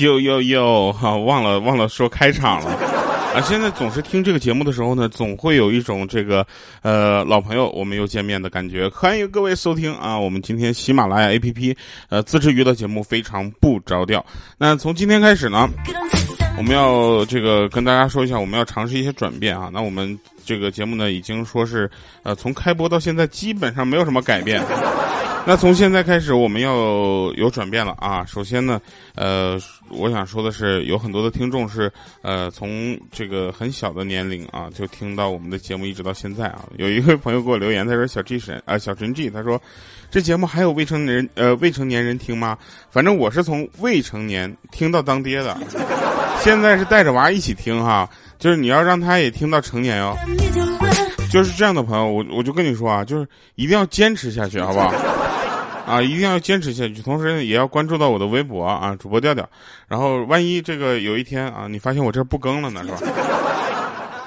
呦呦呦，哈，忘了忘了说开场了。啊，现在总是听这个节目的时候呢，总会有一种这个呃老朋友我们又见面的感觉。欢迎各位收听啊，我们今天喜马拉雅 APP 呃自制娱乐节目非常不着调。那从今天开始呢，我们要这个跟大家说一下，我们要尝试一些转变啊。那我们这个节目呢，已经说是呃从开播到现在基本上没有什么改变。那从现在开始，我们要有转变了啊！首先呢，呃，我想说的是，有很多的听众是呃从这个很小的年龄啊就听到我们的节目，一直到现在啊。有一位朋友给我留言，他说：“小 G 神啊，小陈 G，他说这节目还有未成年呃未成年人听吗？反正我是从未成年听到当爹的，现在是带着娃一起听哈，就是你要让他也听到成年哦。就是这样的朋友，我我就跟你说啊，就是一定要坚持下去，好不好？”啊，一定要坚持下去，同时也要关注到我的微博啊，主播调调。然后万一这个有一天啊，你发现我这不更了呢，是吧？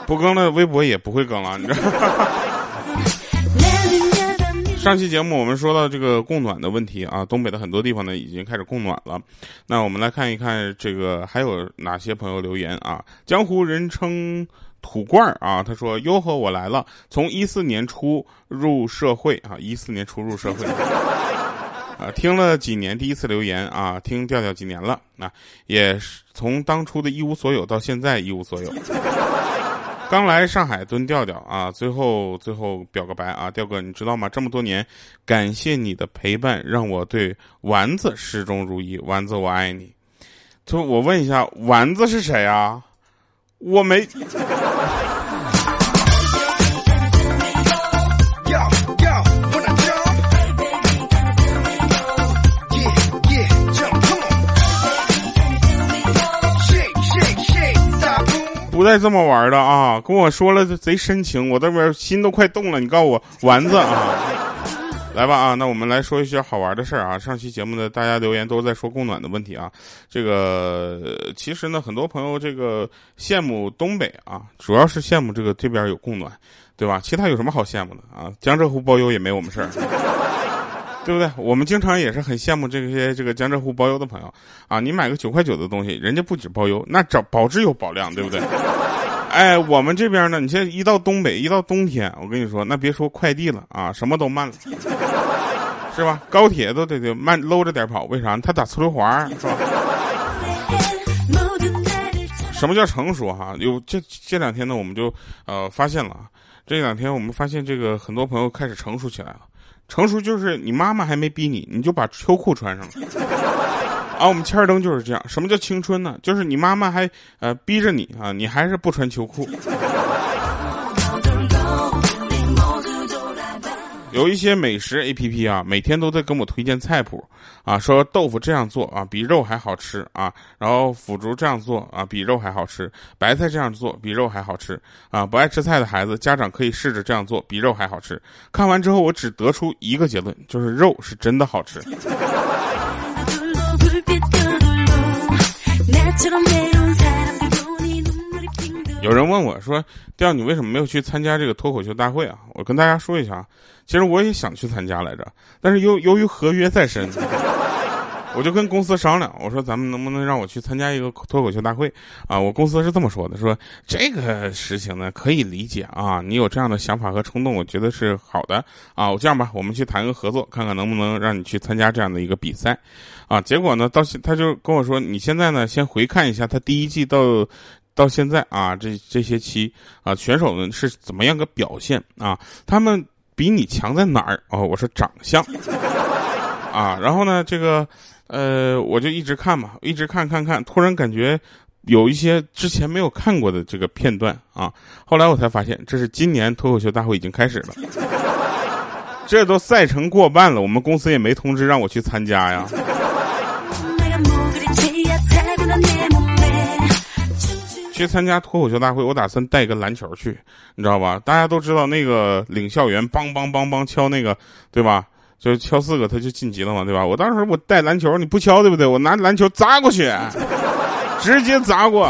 不更了，微博也不会更了，你知道。上期节目我们说到这个供暖的问题啊，东北的很多地方呢已经开始供暖了。那我们来看一看这个还有哪些朋友留言啊？江湖人称土罐儿啊，他说：“哟呵，我来了，从一四年初入社会啊，一四年初入社会。”啊，听了几年，第一次留言啊，听调调几年了，那也是从当初的一无所有到现在一无所有。刚来上海蹲调调啊，最后最后表个白啊，调哥，你知道吗？这么多年，感谢你的陪伴，让我对丸子始终如一。丸子，我爱你。就我问一下，丸子是谁啊？我没。不带这么玩的啊！跟我说了贼深情，我这边心都快动了。你告诉我丸子啊，来吧啊！那我们来说一些好玩的事儿啊。上期节目呢，大家留言都在说供暖的问题啊。这个其实呢，很多朋友这个羡慕东北啊，主要是羡慕这个这边有供暖，对吧？其他有什么好羡慕的啊？江浙沪包邮也没我们事儿。对不对？我们经常也是很羡慕这些这个江浙沪包邮的朋友啊！你买个九块九的东西，人家不止包邮，那找保质有保量，对不对？哎，我们这边呢，你现在一到东北，一到冬天，我跟你说，那别说快递了啊，什么都慢了，是吧？高铁都得得慢搂着点跑，为啥？他打呲溜滑，是吧？什么叫成熟哈？有这这两天呢，我们就呃发现了，这两天我们发现这个很多朋友开始成熟起来了。成熟就是你妈妈还没逼你，你就把秋裤穿上了。啊，我们千儿登就是这样。什么叫青春呢？就是你妈妈还呃逼着你啊，你还是不穿秋裤。有一些美食 A P P 啊，每天都在跟我推荐菜谱啊，说豆腐这样做啊比肉还好吃啊，然后腐竹这样做啊比肉还好吃，白菜这样做比肉还好吃啊，不爱吃菜的孩子家长可以试着这样做，比肉还好吃。看完之后，我只得出一个结论，就是肉是真的好吃。有人问我说：“调，你为什么没有去参加这个脱口秀大会啊？”我跟大家说一下啊，其实我也想去参加来着，但是由由于合约在身，我就跟公司商量，我说咱们能不能让我去参加一个脱口秀大会啊？我公司是这么说的，说这个事情呢可以理解啊，你有这样的想法和冲动，我觉得是好的啊。我这样吧，我们去谈个合作，看看能不能让你去参加这样的一个比赛啊。结果呢，到现他就跟我说，你现在呢先回看一下他第一季到。到现在啊，这这些期啊，选手们是怎么样个表现啊？他们比你强在哪儿？哦，我说长相啊。然后呢，这个呃，我就一直看嘛，一直看看看，突然感觉有一些之前没有看过的这个片段啊。后来我才发现，这是今年脱口秀大会已经开始了，这都赛程过半了，我们公司也没通知让我去参加呀。去参加脱口秀大会，我打算带个篮球去，你知道吧？大家都知道那个领校员梆梆梆梆敲那个，对吧？就敲四个他就晋级了嘛，对吧？我当时我带篮球，你不敲对不对？我拿篮球砸过去，直接砸过。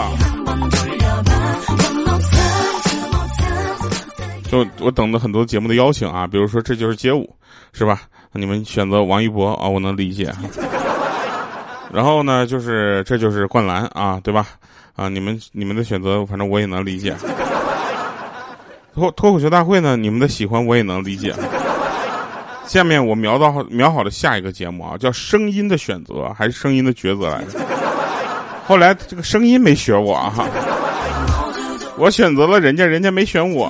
就我等着很多节目的邀请啊，比如说这就是街舞，是吧？你们选择王一博啊，我能理解。然后呢，就是这就是灌篮啊，对吧？啊，你们你们的选择，反正我也能理解。脱脱口秀大会呢，你们的喜欢我也能理解。下面我瞄到瞄好了下一个节目啊，叫声音的选择还是声音的抉择来着？后来这个声音没选我啊，我选择了人家，人家没选我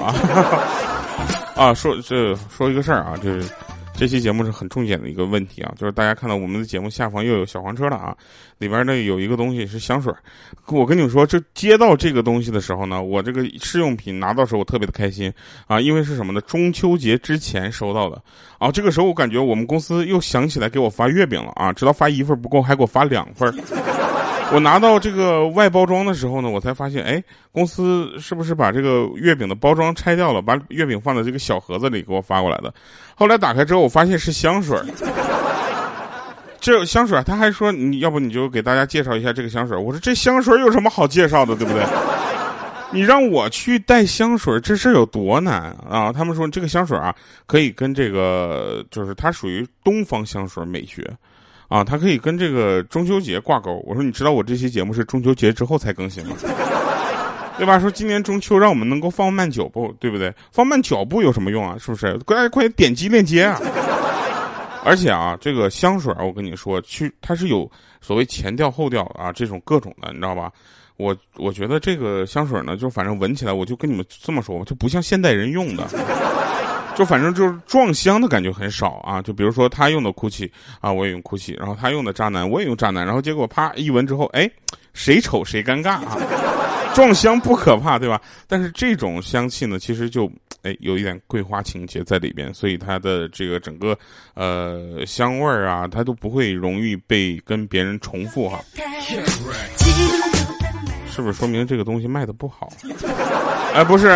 啊。说这说一个事儿啊，就是。这期节目是很重点的一个问题啊，就是大家看到我们的节目下方又有小黄车了啊，里边呢有一个东西是香水我跟你们说，这接到这个东西的时候呢，我这个试用品拿到时候我特别的开心啊，因为是什么呢？中秋节之前收到的啊，这个时候我感觉我们公司又想起来给我发月饼了啊，直到发一份不够，还给我发两份。我拿到这个外包装的时候呢，我才发现，哎，公司是不是把这个月饼的包装拆掉了，把月饼放在这个小盒子里给我发过来的？后来打开之后，我发现是香水。这香水，他还说，你要不你就给大家介绍一下这个香水。我说这香水有什么好介绍的，对不对？你让我去带香水，这事有多难啊？他们说这个香水啊，可以跟这个，就是它属于东方香水美学。啊，它可以跟这个中秋节挂钩。我说，你知道我这期节目是中秋节之后才更新吗？对吧？说今年中秋让我们能够放慢脚步，对不对？放慢脚步有什么用啊？是不是？快快点击链接啊！而且啊，这个香水我跟你说，去它是有所谓前调后调啊，这种各种的，你知道吧？我我觉得这个香水呢，就反正闻起来，我就跟你们这么说吧，就不像现代人用的。就反正就是撞香的感觉很少啊，就比如说他用的哭泣啊，我也用哭泣，然后他用的渣男，我也用渣男，然后结果啪一闻之后，哎，谁丑谁尴尬啊！撞香不可怕，对吧？但是这种香气呢，其实就哎有一点桂花情节在里边，所以它的这个整个呃香味儿啊，它都不会容易被跟别人重复哈。是不是说明这个东西卖的不好？哎，不是。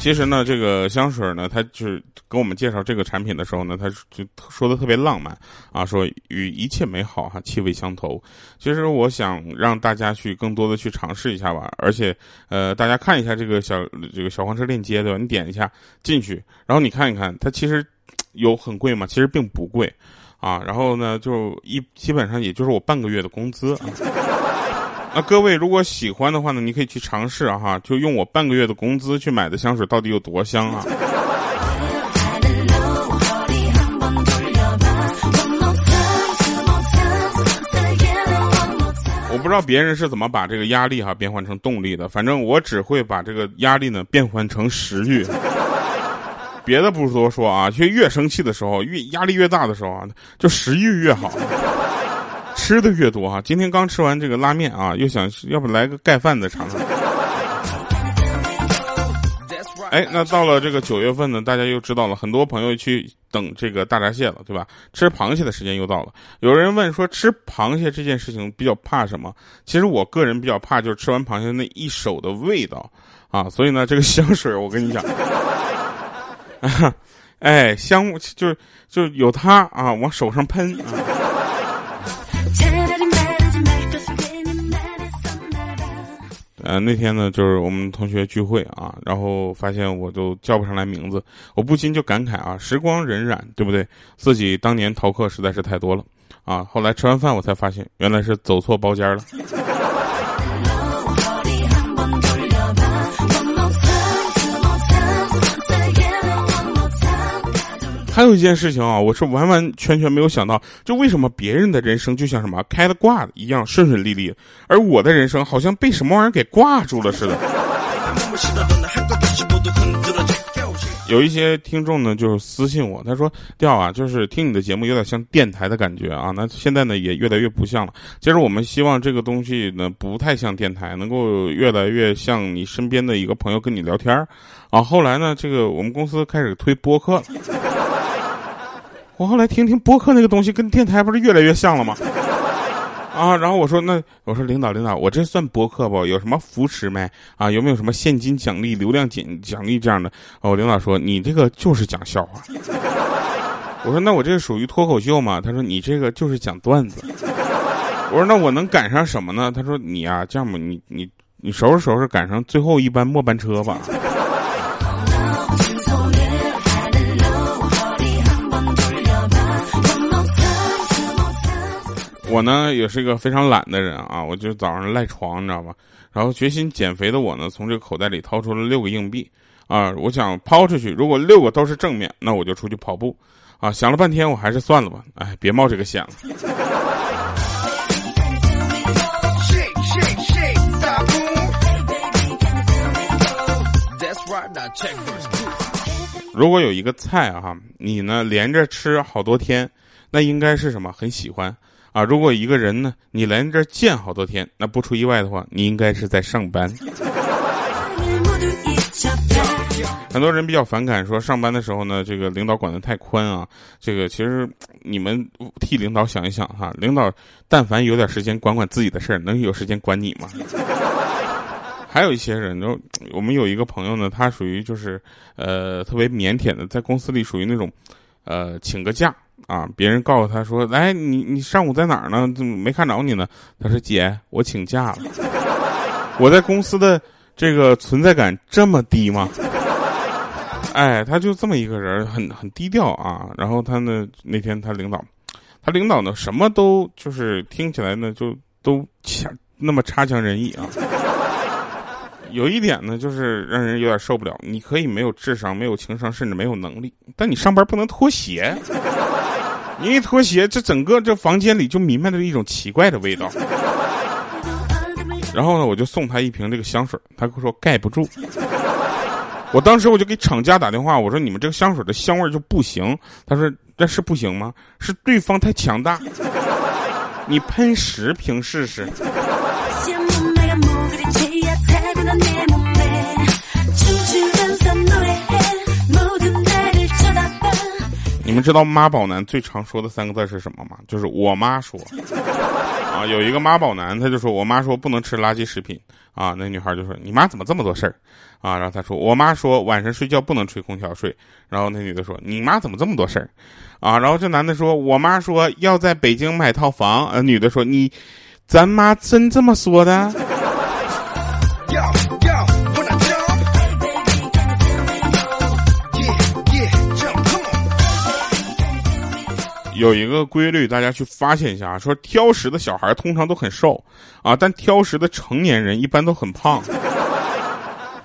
其实呢，这个香水呢，他就是给我们介绍这个产品的时候呢，他就说的特别浪漫啊，说与一切美好哈气味相投。其实我想让大家去更多的去尝试一下吧，而且呃，大家看一下这个小这个小黄车链接对吧？你点一下进去，然后你看一看，它其实有很贵吗？其实并不贵啊。然后呢，就一基本上也就是我半个月的工资。那各位如果喜欢的话呢，你可以去尝试哈，就用我半个月的工资去买的香水到底有多香啊？我不知道别人是怎么把这个压力哈变换成动力的，反正我只会把这个压力呢变换成食欲。别的不多说啊，就越生气的时候，越压力越大的时候啊，就食欲越好。吃的越多哈，今天刚吃完这个拉面啊，又想要不来个盖饭的尝尝。哎，那到了这个九月份呢，大家又知道了很多朋友去等这个大闸蟹了，对吧？吃螃蟹的时间又到了。有人问说，吃螃蟹这件事情比较怕什么？其实我个人比较怕就是吃完螃蟹那一手的味道啊。所以呢，这个香水我跟你讲，哎，香就是就有它啊，往手上喷啊。呃，那天呢，就是我们同学聚会啊，然后发现我都叫不上来名字，我不禁就感慨啊，时光荏苒，对不对？自己当年逃课实在是太多了啊。后来吃完饭，我才发现原来是走错包间了。还有一件事情啊，我是完完全全没有想到，就为什么别人的人生就像什么开了挂一样顺顺利利，而我的人生好像被什么玩意儿给挂住了似的。有一些听众呢，就私信我，他说：“调啊，就是听你的节目有点像电台的感觉啊。”那现在呢，也越来越不像了。其实我们希望这个东西呢，不太像电台，能够越来越像你身边的一个朋友跟你聊天啊。后来呢，这个我们公司开始推播客了。我后来听听播客那个东西，跟电台不是越来越像了吗？啊，然后我说那我说领导领导，我这算播客不？有什么扶持没？啊，有没有什么现金奖励、流量奖奖励这样的？哦领导说你这个就是讲笑话。我说那我这属于脱口秀吗？他说你这个就是讲段子。我说那我能赶上什么呢？他说你呀这样吧，你你你收拾收拾赶上最后一班末班车吧。我呢也是一个非常懒的人啊，我就早上赖床，你知道吧？然后决心减肥的我呢，从这个口袋里掏出了六个硬币啊，我想抛出去，如果六个都是正面，那我就出去跑步啊。想了半天，我还是算了吧，哎，别冒这个险了。如果有一个菜啊，你呢连着吃好多天，那应该是什么？很喜欢啊。如果一个人呢，你来这儿见好多天，那不出意外的话，你应该是在上班。很多人比较反感说上班的时候呢，这个领导管的太宽啊。这个其实你们替领导想一想哈，领导但凡有点时间管管自己的事儿，能有时间管你吗？还有一些人，就 我们有一个朋友呢，他属于就是，呃，特别腼腆的，在公司里属于那种，呃，请个假啊，别人告诉他说，来，你你上午在哪儿呢？怎么没看着你呢？他说，姐，我请假了。我在公司的这个存在感这么低吗？哎，他就这么一个人，很很低调啊。然后他呢，那天他领导，他领导呢，什么都就是听起来呢，就都强那么差强人意啊。有一点呢，就是让人有点受不了。你可以没有智商、没有情商，甚至没有能力，但你上班不能脱鞋。你一脱鞋，这整个这房间里就弥漫着一种奇怪的味道。然后呢，我就送他一瓶这个香水，他跟我说盖不住。我当时我就给厂家打电话，我说你们这个香水的香味就不行。他说这是不行吗？是对方太强大。你喷十瓶试试。你们知道妈宝男最常说的三个字是什么吗？就是我妈说。啊，有一个妈宝男，他就说我妈说不能吃垃圾食品。啊，那女孩就说你妈怎么这么多事儿？啊，然后他说我妈说晚上睡觉不能吹空调睡。然后那女的说你妈怎么这么多事儿？啊，然后这男的说我妈说要在北京买套房。呃，女的说你，咱妈真这么说的？有一个规律，大家去发现一下啊说挑食的小孩通常都很瘦，啊，但挑食的成年人一般都很胖。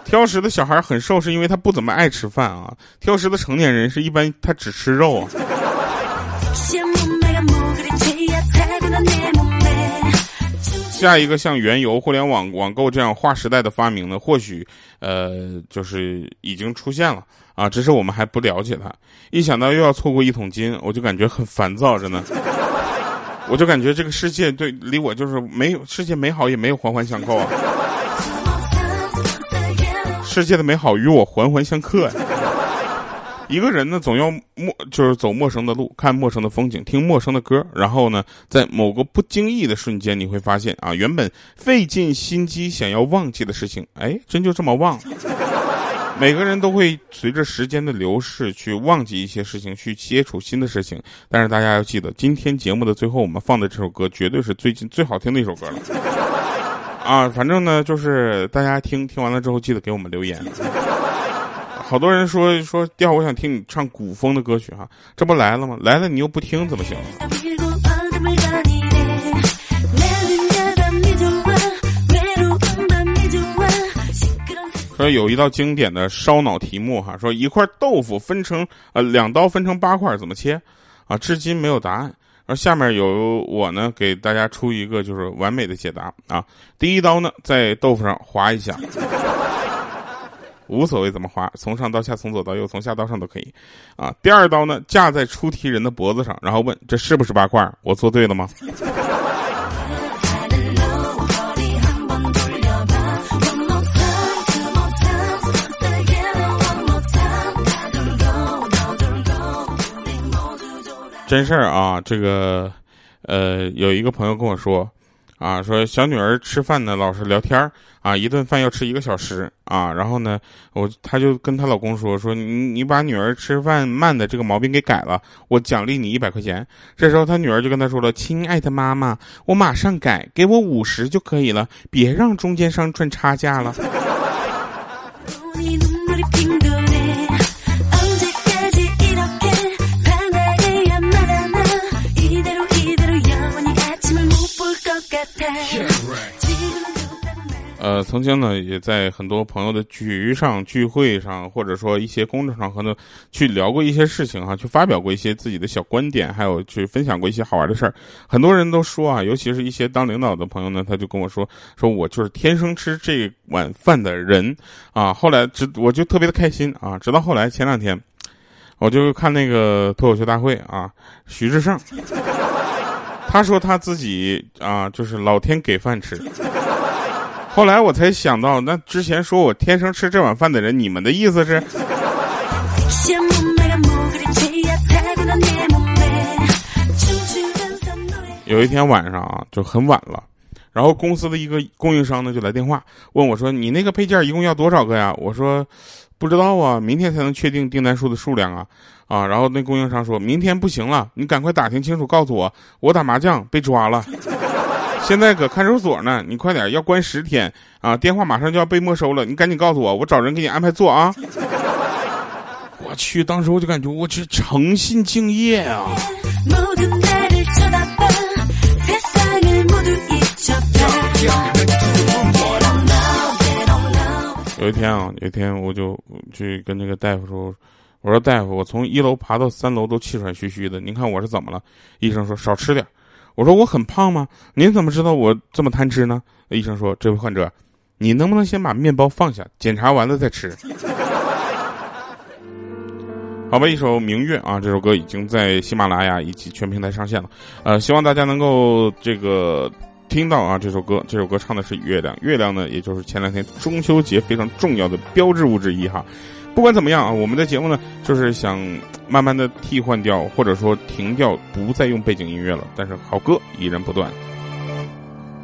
挑食的小孩很瘦，是因为他不怎么爱吃饭啊。挑食的成年人是一般他只吃肉啊。下一个像原油、互联网网购这样划时代的发明呢，或许，呃，就是已经出现了啊，只是我们还不了解它。一想到又要错过一桶金，我就感觉很烦躁，真的。我就感觉这个世界对离我就是没有世界美好也没有环环相扣啊，世界的美好与我环环相克呀。一个人呢，总要陌就是走陌生的路，看陌生的风景，听陌生的歌，然后呢，在某个不经意的瞬间，你会发现啊，原本费尽心机想要忘记的事情，哎，真就这么忘了。每个人都会随着时间的流逝去忘记一些事情，去接触新的事情。但是大家要记得，今天节目的最后，我们放的这首歌绝对是最近最好听的一首歌了。啊，反正呢，就是大家听听完了之后，记得给我们留言。好多人说说，第二我想听你唱古风的歌曲哈，这不来了吗？来了你又不听怎么行？说有一道经典的烧脑题目哈，说一块豆腐分成呃两刀分成八块怎么切？啊，至今没有答案。而下面有我呢给大家出一个就是完美的解答啊，第一刀呢在豆腐上划一下。无所谓怎么划，从上到下，从左到右，从下到上都可以，啊。第二刀呢，架在出题人的脖子上，然后问这是不是八块？我做对了吗？真事儿啊，这个，呃，有一个朋友跟我说。啊，说小女儿吃饭呢，老是聊天啊，一顿饭要吃一个小时啊，然后呢，我她就跟她老公说说你你把女儿吃饭慢的这个毛病给改了，我奖励你一百块钱。这时候她女儿就跟她说了，亲爱的妈妈，我马上改，给我五十就可以了，别让中间商赚差价了。呃，曾经呢，也在很多朋友的局上、聚会上，或者说一些公众场合呢，去聊过一些事情哈，去发表过一些自己的小观点，还有去分享过一些好玩的事儿。很多人都说啊，尤其是一些当领导的朋友呢，他就跟我说，说我就是天生吃这碗饭的人啊。后来，直我就特别的开心啊。直到后来前两天，我就看那个脱口秀大会啊，徐志胜，他说他自己啊，就是老天给饭吃。后来我才想到，那之前说我天生吃这碗饭的人，你们的意思是？有一天晚上啊，就很晚了，然后公司的一个供应商呢就来电话问我说：“你那个配件一共要多少个呀？”我说：“不知道啊，明天才能确定订单数的数量啊。”啊，然后那供应商说明天不行了，你赶快打听清楚告诉我，我打麻将被抓了。现在搁看守所呢，你快点，要关十天啊！电话马上就要被没收了，你赶紧告诉我，我找人给你安排做啊！我去，当时我就感觉我这诚信敬业啊！有一天啊，有一天我就去跟那个大夫说，我说大夫，我从一楼爬到三楼都气喘吁吁的，您看我是怎么了？医生说少吃点。我说我很胖吗？您怎么知道我这么贪吃呢？医生说：“这位患者，你能不能先把面包放下，检查完了再吃？”好吧，一首《明月》啊，这首歌已经在喜马拉雅以及全平台上线了。呃，希望大家能够这个听到啊，这首歌，这首歌唱的是月亮。月亮呢，也就是前两天中秋节非常重要的标志物之一哈。不管怎么样啊，我们的节目呢，就是想慢慢的替换掉，或者说停掉，不再用背景音乐了。但是好歌依然不断。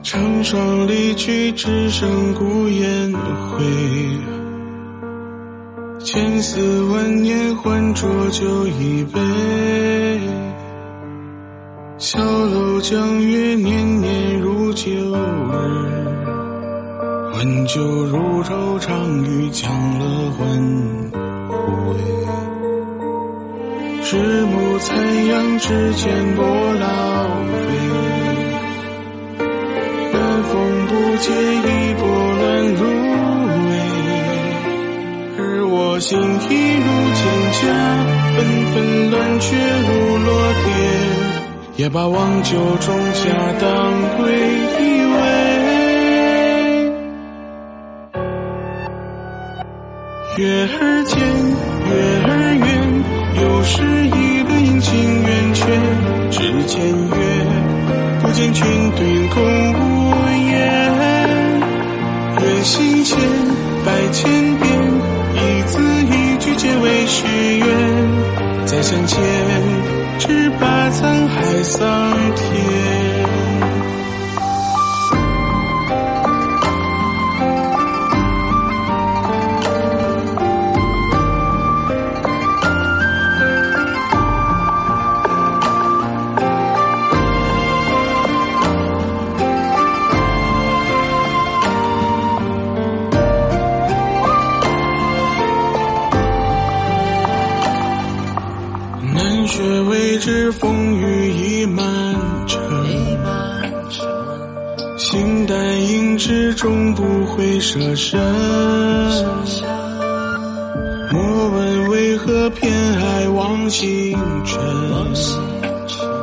成双离去，只剩孤雁回。千丝万念，换浊酒一杯。小楼江月，年年如旧日。温酒如愁，长与将乐欢回。日暮残阳，指尖波浪飞。南风不解，一波乱入微。而我心已如蒹葭，纷纷乱却如落蝶。也把忘旧种下，当归依偎。月儿尖，月儿圆，又是一轮阴晴圆缺。只见月，不见君，对影空无言。月心千，百千遍，一字一句皆为许愿。再相见，舍身。莫问为何偏爱望星辰，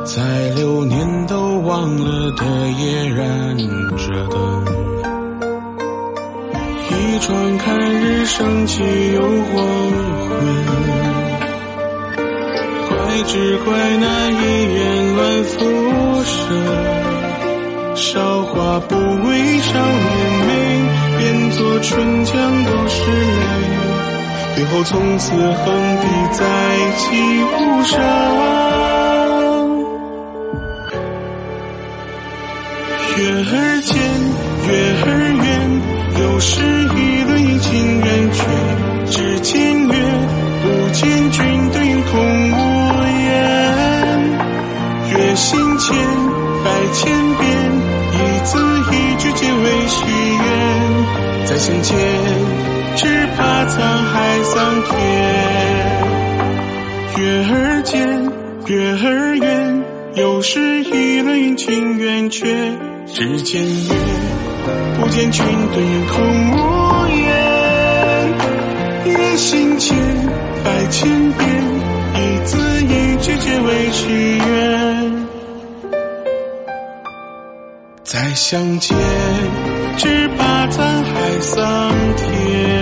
在流年都忘了的夜，燃着灯。一窗看日升起又黄昏。怪只怪那一眼乱辐射，韶华不为少年美，变作春江都是泪，最后从此横笛再起无声。月儿尖，月儿圆，又是一轮阴晴圆缺，只见月，不见君，对影空无言。月。心千百千再相见，只怕沧海桑田。月儿尖，月儿圆，又是一轮云情圆缺，只见月，不见君对空无言。月心间，百千遍，一字一句皆为许愿。再相见，只怕沧海桑田